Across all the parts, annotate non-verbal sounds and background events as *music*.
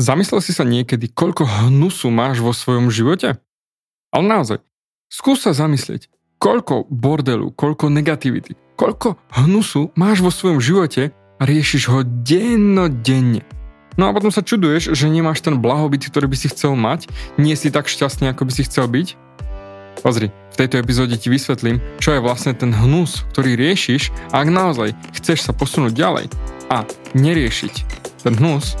Zamyslel si sa niekedy, koľko hnusu máš vo svojom živote? Ale naozaj, skús sa zamyslieť, koľko bordelu, koľko negativity, koľko hnusu máš vo svojom živote a riešiš ho dennodenne. No a potom sa čuduješ, že nemáš ten blahobyt, ktorý by si chcel mať, nie si tak šťastný, ako by si chcel byť. Pozri, v tejto epizóde ti vysvetlím, čo je vlastne ten hnus, ktorý riešiš ak naozaj chceš sa posunúť ďalej a neriešiť ten hnus,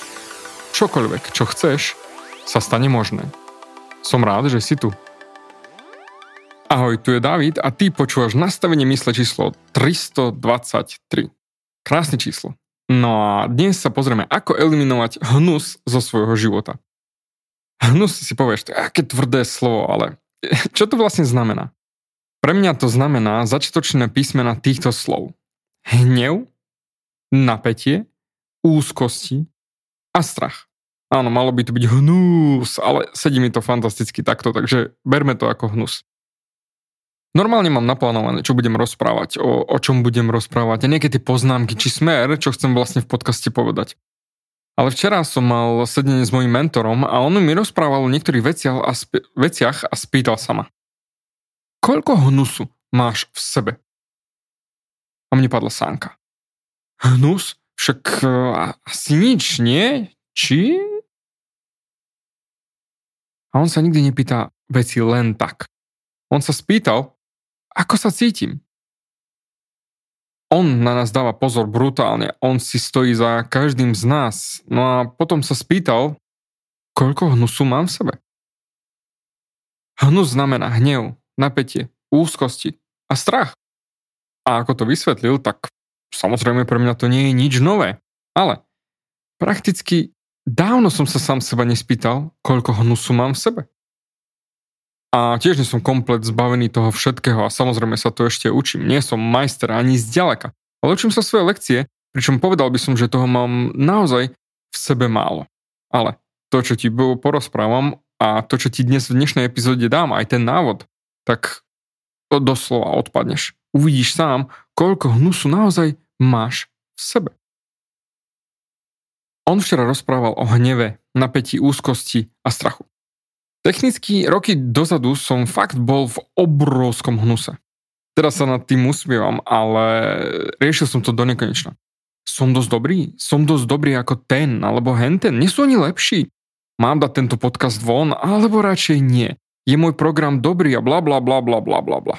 čokoľvek, čo chceš, sa stane možné. Som rád, že si tu. Ahoj, tu je David a ty počúvaš nastavenie mysle číslo 323. Krásne číslo. No a dnes sa pozrieme, ako eliminovať hnus zo svojho života. Hnus si povieš, to je aké tvrdé slovo, ale *laughs* čo to vlastne znamená? Pre mňa to znamená začiatočné písmena týchto slov. Hnev, napätie, úzkosti a strach. Áno, malo by to byť hnus, ale sedí mi to fantasticky takto, takže berme to ako hnus. Normálne mám naplánované, čo budem rozprávať, o, o čom budem rozprávať a nejaké tie poznámky či smer, čo chcem vlastne v podcaste povedať. Ale včera som mal sedenie s mojim mentorom a on mi rozprával o niektorých veciach a, sp- veciach a spýtal sa ma. Koľko hnusu máš v sebe? A mne padla sánka. Hnus? Však uh, asi nič, nie? Či? A on sa nikdy nepýta veci len tak. On sa spýtal, ako sa cítim. On na nás dáva pozor brutálne, on si stojí za každým z nás. No a potom sa spýtal, koľko hnusu mám v sebe. Hnus znamená hnev, napätie, úzkosti a strach. A ako to vysvetlil, tak samozrejme pre mňa to nie je nič nové. Ale prakticky Dávno som sa sám seba nespýtal, koľko hnusu mám v sebe. A tiež nie som komplet zbavený toho všetkého a samozrejme sa to ešte učím. Nie som majster ani zďaleka, ale učím sa svoje lekcie, pričom povedal by som, že toho mám naozaj v sebe málo. Ale to, čo ti porozprávam a to, čo ti dnes v dnešnej epizóde dám, aj ten návod, tak doslova odpadneš. Uvidíš sám, koľko hnusu naozaj máš v sebe. On včera rozprával o hneve, napätí úzkosti a strachu. Technicky roky dozadu som fakt bol v obrovskom hnuse. Teraz sa nad tým usmievam, ale riešil som to do nekonečna. Som dosť dobrý? Som dosť dobrý ako ten, alebo henten? Nie sú oni lepší? Mám dať tento podcast von, alebo radšej nie? Je môj program dobrý a bla bla bla bla bla bla.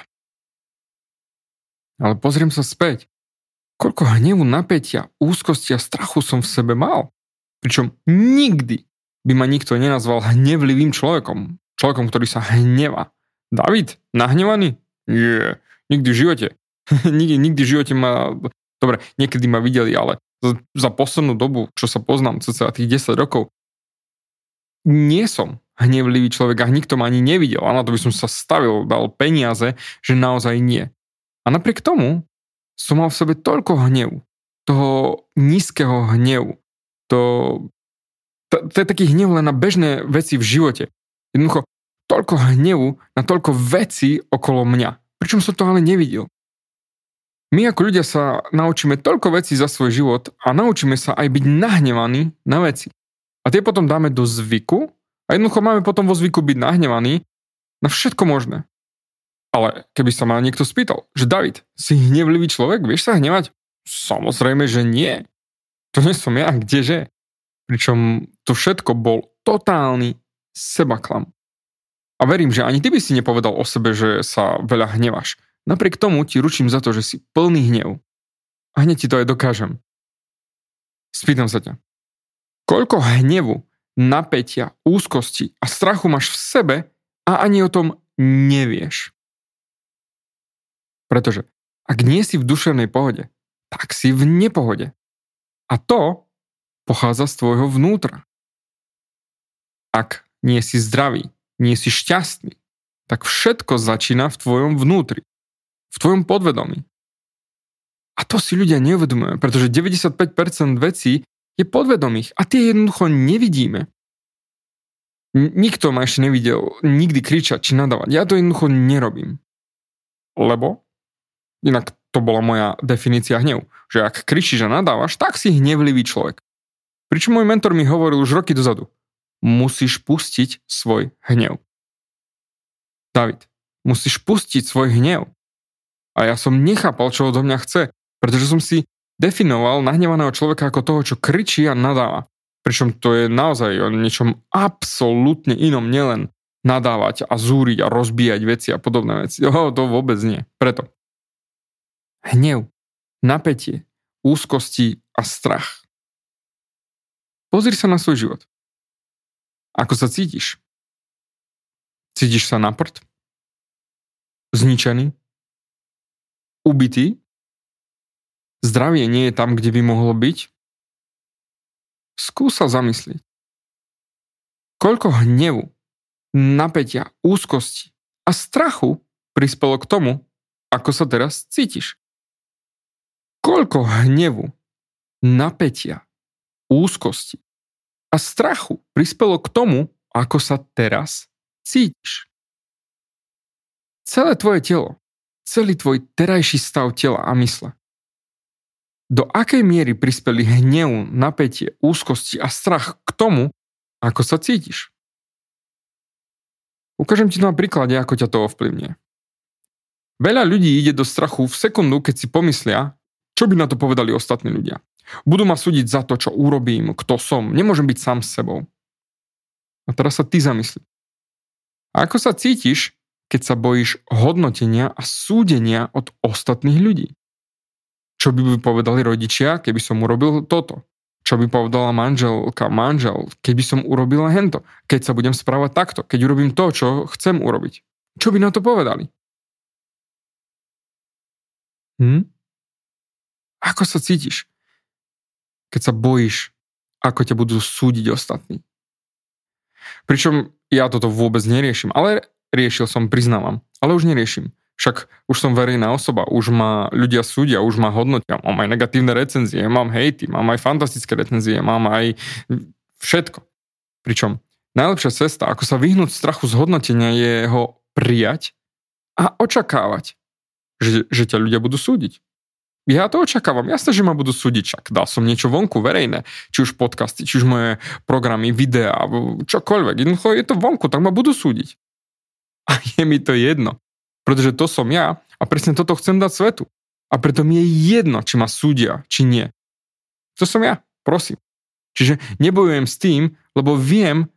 Ale pozriem sa späť. Koľko hnevu, napätia, úzkosti a strachu som v sebe mal. Pričom nikdy by ma nikto nenazval hnevlivým človekom. Človekom, ktorý sa hneva. David, nahnevaný? Nie, nikdy v živote. *laughs* nikdy, nikdy v živote ma... Dobre, niekedy ma videli, ale za poslednú dobu, čo sa poznám, cca tých 10 rokov, nie som hnevlivý človek a nikto ma ani nevidel. A na to by som sa stavil, dal peniaze, že naozaj nie. A napriek tomu som mal v sebe toľko hnevu, toho nízkeho hnevu. To, to, to je taký hnev len na bežné veci v živote. Jednoducho, toľko hnevu na toľko veci okolo mňa. Pričom som to ale nevidel. My ako ľudia sa naučíme toľko vecí za svoj život a naučíme sa aj byť nahnevaní na veci. A tie potom dáme do zvyku a jednoducho máme potom vo zvyku byť nahnevaní na všetko možné. Ale keby sa ma niekto spýtal, že David, si hnevlivý človek, vieš sa hnevať? Samozrejme, že nie. To nie som ja, kdeže? Pričom to všetko bol totálny sebaklam. A verím, že ani ty by si nepovedal o sebe, že sa veľa hneváš. Napriek tomu ti ručím za to, že si plný hnev. A hneď ti to aj dokážem. Spýtam sa ťa. Koľko hnevu, napätia, úzkosti a strachu máš v sebe a ani o tom nevieš. Pretože ak nie si v duševnej pohode, tak si v nepohode. A to pochádza z tvojho vnútra. Ak nie si zdravý, nie si šťastný, tak všetko začína v tvojom vnútri, v tvojom podvedomí. A to si ľudia neuvedomujú, pretože 95% vecí je podvedomých a tie jednoducho nevidíme. Nikto ma ešte nevidel nikdy kričať či nadávať. Ja to jednoducho nerobím. Lebo, inak to bola moja definícia hnevu, že ak kričíš a nadávaš, tak si hnevlivý človek. Pričom môj mentor mi hovoril už roky dozadu musíš pustiť svoj hnev. David, musíš pustiť svoj hnev. A ja som nechápal, čo odo mňa chce, pretože som si definoval nahnevaného človeka ako toho, čo kričí a nadáva. Pričom to je naozaj o niečom absolútne inom, nielen nadávať a zúriť a rozbíjať veci a podobné veci. *laughs* Oh, to vôbec nie. Preto. Hnev, napätie, úzkosti a strach. Pozri sa na svoj život. Ako sa cítiš? Cítiš sa na prd? Zničený? Ubitý? Zdravie nie je tam, kde by mohlo byť? Skús sa zamyslieť. Koľko hnevu, napätia, úzkosti a strachu prispelo k tomu, ako sa teraz cítiš? Koľko hnevu, napätia, úzkosti a strachu prispelo k tomu, ako sa teraz cítiš. Celé tvoje telo, celý tvoj terajší stav tela a mysle. Do akej miery prispeli hnev, napätie, úzkosti a strach k tomu, ako sa cítiš? Ukážem ti na príklade, ako ťa to ovplyvňuje. Veľa ľudí ide do strachu v sekundu, keď si pomyslia, čo by na to povedali ostatní ľudia. Budú ma súdiť za to, čo urobím, kto som. Nemôžem byť sám s sebou. A teraz sa ty zamysli. A ako sa cítiš, keď sa bojíš hodnotenia a súdenia od ostatných ľudí? Čo by by povedali rodičia, keby som urobil toto? Čo by povedala manželka, manžel, keby som urobila hento? Keď sa budem správať takto, keď urobím to, čo chcem urobiť. Čo by na to povedali? Hm? Ako sa cítiš? keď sa bojíš, ako ťa budú súdiť ostatní. Pričom ja toto vôbec neriešim, ale riešil som, priznávam, ale už neriešim. Však už som verejná osoba, už ma ľudia súdia, už ma hodnotia, mám aj negatívne recenzie, mám hejty, mám aj fantastické recenzie, mám aj všetko. Pričom najlepšia cesta, ako sa vyhnúť strachu z hodnotenia je ho prijať a očakávať, že, že ťa ľudia budú súdiť. Ja to očakávam. Jasne, že ma budú súdiť. Čak dal som niečo vonku verejné. Či už podcasty, či už moje programy, videá, čokoľvek. Jednoducho je to vonku, tak ma budú súdiť. *laughs* A je mi to jedno. Pretože to som ja a presne toto chcem dať svetu. A preto mi je jedno, či ma súdia, či nie. To som ja, prosím. Čiže nebojujem s tým, lebo viem,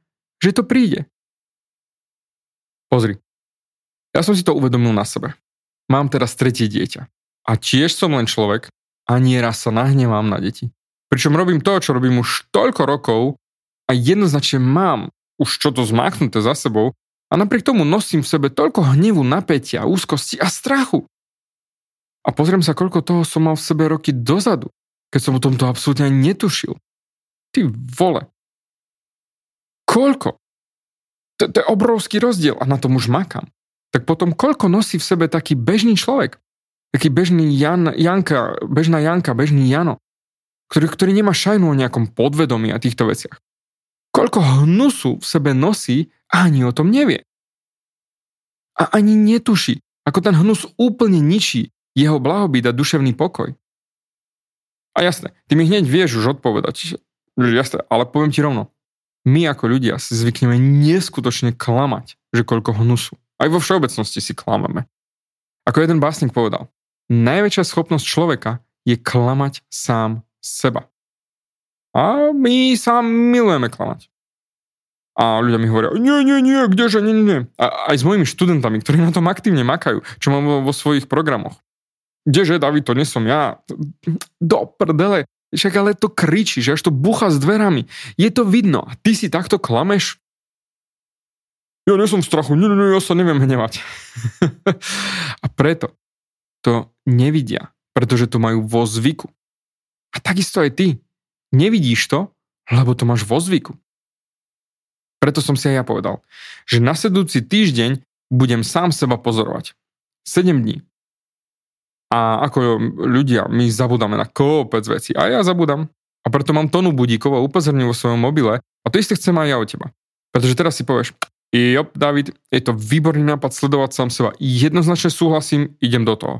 že to príde. Pozri. Ja som si to uvedomil na sebe. Mám teraz tretie dieťa. A tiež som len človek a nieraz sa nahnevám na deti. Pričom robím to, čo robím už toľko rokov a jednoznačne mám už čo to zmáknuté za sebou a napriek tomu nosím v sebe toľko hnevu, napätia, úzkosti a strachu. A pozriem sa, koľko toho som mal v sebe roky dozadu, keď som o tomto absolútne netušil. Ty vole. Koľko? To, je obrovský rozdiel a na tom už makám. Tak potom koľko nosí v sebe taký bežný človek? Taký bežný Jan, Janka, bežná Janka, bežný Jano, ktorý, ktorý nemá šajnu o nejakom podvedomí a týchto veciach. Koľko hnusu v sebe nosí ani o tom nevie. A ani netuší, ako ten hnus úplne ničí jeho blahobyt a duševný pokoj. A jasné, ty mi hneď vieš už odpovedať, jasné, ale poviem ti rovno, my ako ľudia si zvykneme neskutočne klamať, že koľko hnusu. Aj vo všeobecnosti si klameme. Ako jeden básnik povedal, Najväčšia schopnosť človeka je klamať sám seba. A my sa milujeme klamať. A ľudia mi hovoria, nie, nie, nie, kdeže, nie, nie. A aj s mojimi študentami, ktorí na tom aktívne makajú, čo mám vo, vo svojich programoch. Kdeže, David, to nie som ja. Do prdele. Však ale to kričí, že až to bucha s dverami. Je to vidno. A ty si takto klameš? Ja nie som v strachu. Nie, nie, nie, ja sa neviem hnevať. *laughs* a preto to nevidia, pretože to majú vo zvyku. A takisto aj ty. Nevidíš to, lebo to máš vo zvyku. Preto som si aj ja povedal, že nasledujúci týždeň budem sám seba pozorovať. 7 dní. A ako ľudia, my zabudáme na kopec veci. A ja zabudám. A preto mám tonu budíkov a upozorním vo svojom mobile. A to isté chcem aj ja od teba. Pretože teraz si povieš, jo, David, je to výborný nápad sledovať sám seba. Jednoznačne súhlasím, idem do toho.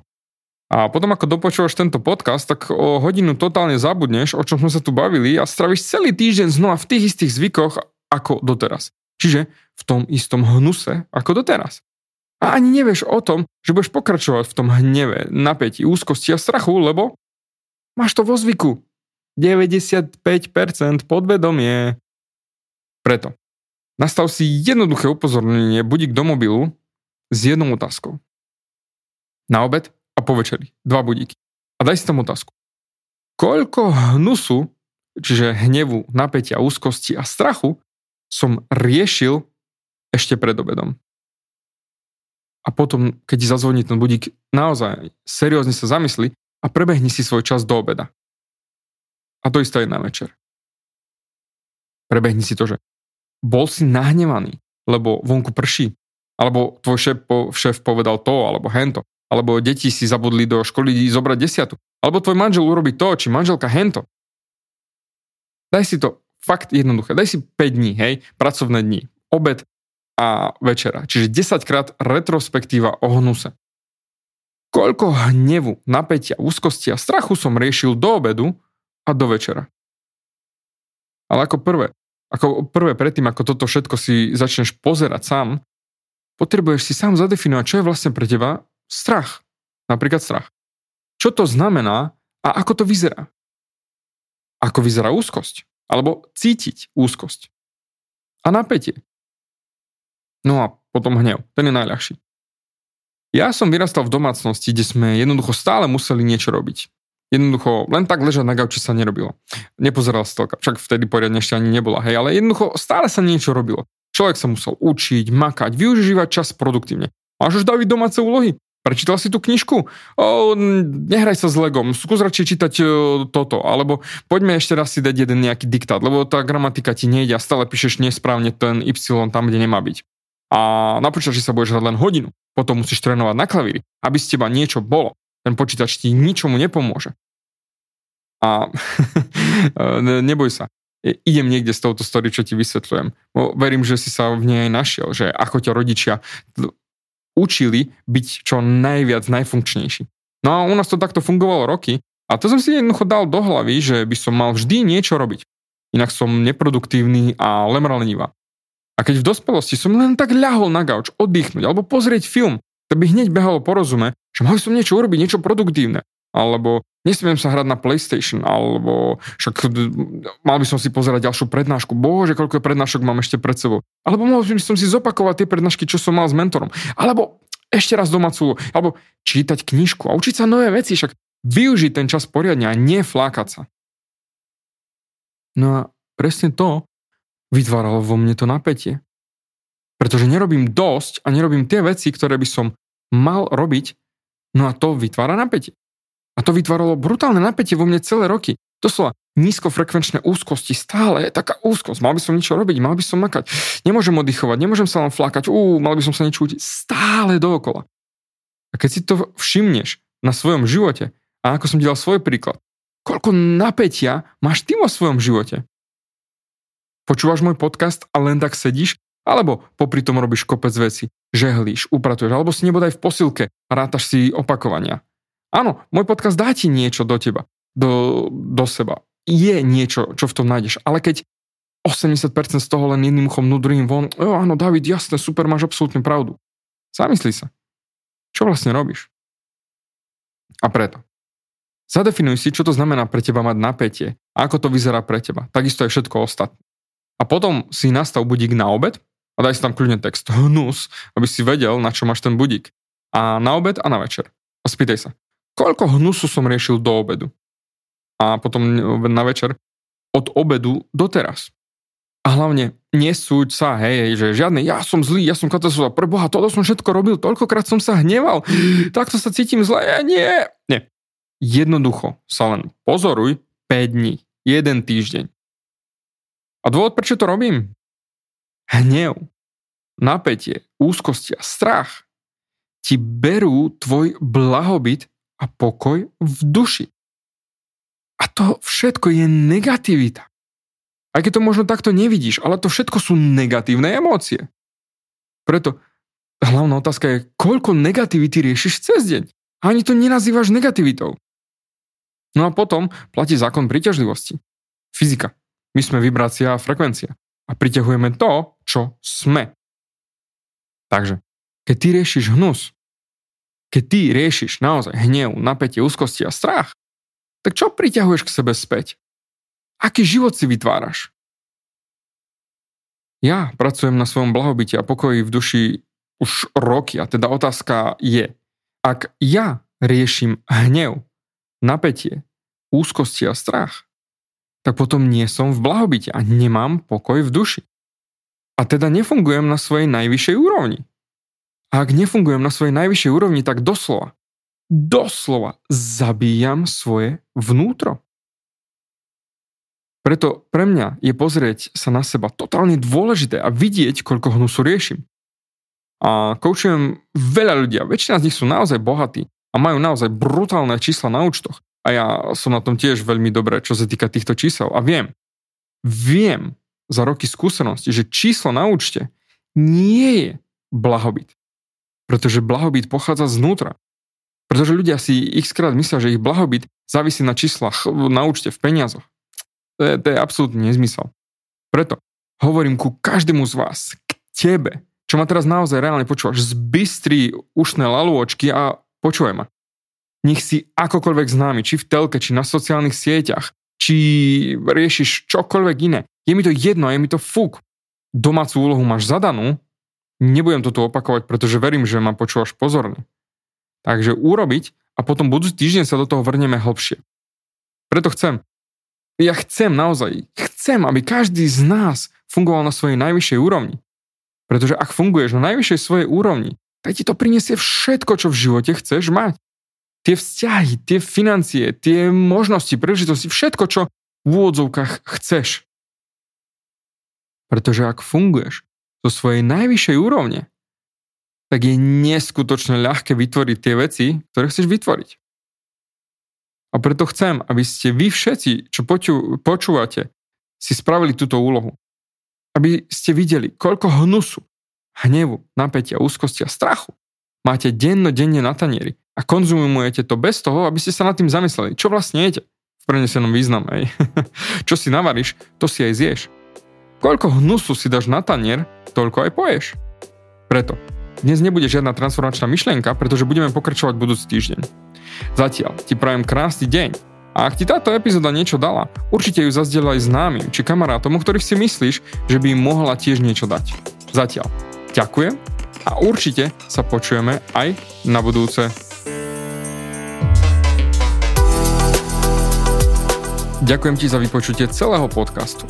A potom ako dopočúvaš tento podcast, tak o hodinu totálne zabudneš, o čom sme sa tu bavili a stravíš celý týždeň znova v tých istých zvykoch ako doteraz. Čiže v tom istom hnuse ako doteraz. A ani nevieš o tom, že budeš pokračovať v tom hneve, napätí, úzkosti a strachu, lebo máš to vo zvyku. 95% podvedomie. Preto nastav si jednoduché upozornenie budík do mobilu s jednou otázkou. Na obed po večeri. Dva budíky. A daj si tam otázku. Koľko hnusu, čiže hnevu, napätia, úzkosti a strachu som riešil ešte pred obedom. A potom, keď zazvoní ten budík, naozaj seriózne sa zamysli a prebehni si svoj čas do obeda. A to isté je na večer. Prebehni si to, že bol si nahnevaný, lebo vonku prší, alebo tvoj šéf povedal to, alebo hento alebo deti si zabudli do školy zobrať desiatu, alebo tvoj manžel urobí to, či manželka hento. Daj si to fakt jednoduché. Daj si 5 dní, hej, pracovné dni, obed a večera. Čiže 10 krát retrospektíva o hnuse. Koľko hnevu, napätia, úzkosti a strachu som riešil do obedu a do večera. Ale ako prvé, ako prvé predtým, ako toto všetko si začneš pozerať sám, potrebuješ si sám zadefinovať, čo je vlastne pre teba strach. Napríklad strach. Čo to znamená a ako to vyzerá? Ako vyzerá úzkosť? Alebo cítiť úzkosť? A napätie. No a potom hnev. Ten je najľahší. Ja som vyrastal v domácnosti, kde sme jednoducho stále museli niečo robiť. Jednoducho, len tak ležať na gauči sa nerobilo. Nepozeral stelka, však vtedy poriadne ešte ani nebola, hej, ale jednoducho stále sa niečo robilo. Človek sa musel učiť, makať, využívať čas produktívne. Máš už David domáce úlohy? Prečítal si tú knižku? O, nehraj sa s Legom, skús radšej čítať o, toto, alebo poďme ešte raz si dať jeden nejaký diktát, lebo tá gramatika ti nejde a stále píšeš nesprávne ten Y tam, kde nemá byť. A na počítači sa budeš hrať len hodinu, potom musíš trénovať na klavíri, aby z teba niečo bolo. Ten počítač ti ničomu nepomôže. A *laughs* neboj sa, idem niekde s touto story, čo ti vysvetľujem. Verím, že si sa v nej našiel, že ako ťa rodičia učili byť čo najviac najfunkčnejší. No a u nás to takto fungovalo roky a to som si jednoducho dal do hlavy, že by som mal vždy niečo robiť. Inak som neproduktívny a lemralníva. A keď v dospelosti som len tak ľahol na gauč, oddychnúť alebo pozrieť film, to by hneď behalo po rozume, že mal som niečo urobiť, niečo produktívne. Alebo nesmiem sa hrať na PlayStation, alebo však mal by som si pozerať ďalšiu prednášku. Bože, koľko prednášok mám ešte pred sebou. Alebo mohol by som si zopakovať tie prednášky, čo som mal s mentorom. Alebo ešte raz domácu, alebo čítať knižku a učiť sa nové veci, však využiť ten čas poriadne a neflákať sa. No a presne to vytváralo vo mne to napätie. Pretože nerobím dosť a nerobím tie veci, ktoré by som mal robiť, no a to vytvára napätie. A to vytváralo brutálne napätie vo mne celé roky. To sú nízkofrekvenčné úzkosti, stále je taká úzkosť, mal by som niečo robiť, mal by som makať, nemôžem oddychovať, nemôžem sa len flakať, ú, mal by som sa niečo učiť, stále dookola. A keď si to všimneš na svojom živote, a ako som ti dal svoj príklad, koľko napätia máš ty vo svojom živote? Počúvaš môj podcast a len tak sedíš? Alebo popri tom robíš kopec veci, žehlíš, upratuješ, alebo si nebodaj v posilke a rátaš si opakovania. Áno, môj podcast dá ti niečo do teba, do, do seba. Je niečo, čo v tom nájdeš, ale keď 80% z toho len jedným uchom nudrím von, jo, áno, David, jasné, super, máš absolútne pravdu. Zamysli sa. Čo vlastne robíš? A preto. Zadefinuj si, čo to znamená pre teba mať napätie a ako to vyzerá pre teba. Takisto aj všetko ostatné. A potom si nastav budík na obed a daj si tam kľudne text *laughs* hnus, aby si vedel, na čo máš ten budík. A na obed a na večer. A spýtaj sa, koľko hnusu som riešil do obedu? A potom na večer od obedu do teraz. A hlavne nesúď sa, hej, že žiadne, ja som zlý, ja som katastrofa, pre toto som všetko robil, toľkokrát som sa hneval, takto sa cítim zle, ja nie. Nie. Jednoducho sa len pozoruj 5 dní, jeden týždeň. A dôvod, prečo to robím? Hnev, napätie, úzkosti a strach ti berú tvoj blahobyt a pokoj v duši. A to všetko je negativita. Aj keď to možno takto nevidíš, ale to všetko sú negatívne emócie. Preto hlavná otázka je, koľko negativity riešiš cez deň. A ani to nenazývaš negativitou. No a potom platí zákon príťažlivosti. Fyzika. My sme vibrácia a frekvencia. A priťahujeme to, čo sme. Takže, keď ty riešiš hnus, keď ty riešiš naozaj hnev, napätie, úzkosti a strach, tak čo priťahuješ k sebe späť? Aký život si vytváraš? Ja pracujem na svojom blahobite a pokoji v duši už roky a teda otázka je, ak ja riešim hnev, napätie, úzkosti a strach, tak potom nie som v blahobite a nemám pokoj v duši. A teda nefungujem na svojej najvyššej úrovni. A ak nefungujem na svojej najvyššej úrovni, tak doslova, doslova zabíjam svoje vnútro. Preto pre mňa je pozrieť sa na seba totálne dôležité a vidieť, koľko hnusu riešim. A koučujem veľa ľudí a väčšina z nich sú naozaj bohatí a majú naozaj brutálne čísla na účtoch. A ja som na tom tiež veľmi dobré, čo sa týka týchto čísel. A viem, viem za roky skúsenosti, že číslo na účte nie je blahobyt. Pretože blahobyt pochádza znútra. Pretože ľudia si x krát myslia, že ich blahobyt závisí na číslach na účte v peniazoch. To je, to je absolútne nezmysel. Preto hovorím ku každému z vás, k tebe, čo ma teraz naozaj reálne počúvaš, zbystri ušné lalôčky a počúvaj ma. Nech si akokoľvek známy, či v telke, či na sociálnych sieťach, či riešiš čokoľvek iné. Je mi to jedno, je mi to fúk. Domácu úlohu máš zadanú, nebudem to opakovať, pretože verím, že ma počúvaš pozorne. Takže urobiť a potom budúci týždeň sa do toho vrneme hlbšie. Preto chcem, ja chcem naozaj, chcem, aby každý z nás fungoval na svojej najvyššej úrovni. Pretože ak funguješ na najvyššej svojej úrovni, tak ti to prinesie všetko, čo v živote chceš mať. Tie vzťahy, tie financie, tie možnosti, príležitosti, všetko, čo v úvodzovkách chceš. Pretože ak funguješ zo svojej najvyššej úrovne, tak je neskutočne ľahké vytvoriť tie veci, ktoré chceš vytvoriť. A preto chcem, aby ste vy všetci, čo poču, počúvate, si spravili túto úlohu. Aby ste videli, koľko hnusu, hnevu, napätia, úzkosti a strachu máte denno-denne na tanieri a konzumujete to bez toho, aby ste sa nad tým zamysleli, čo vlastne jete v prenesenom význame. *laughs* čo si navaríš, to si aj zješ. Koľko hnusu si dáš na tanier, toľko aj poješ. Preto, dnes nebude žiadna transformačná myšlienka, pretože budeme pokračovať budúci týždeň. Zatiaľ ti prajem krásny deň a ak ti táto epizóda niečo dala, určite ju zazdieľaj známym či kamarátom, o ktorých si myslíš, že by im mohla tiež niečo dať. Zatiaľ. Ďakujem a určite sa počujeme aj na budúce. Ďakujem ti za vypočutie celého podcastu.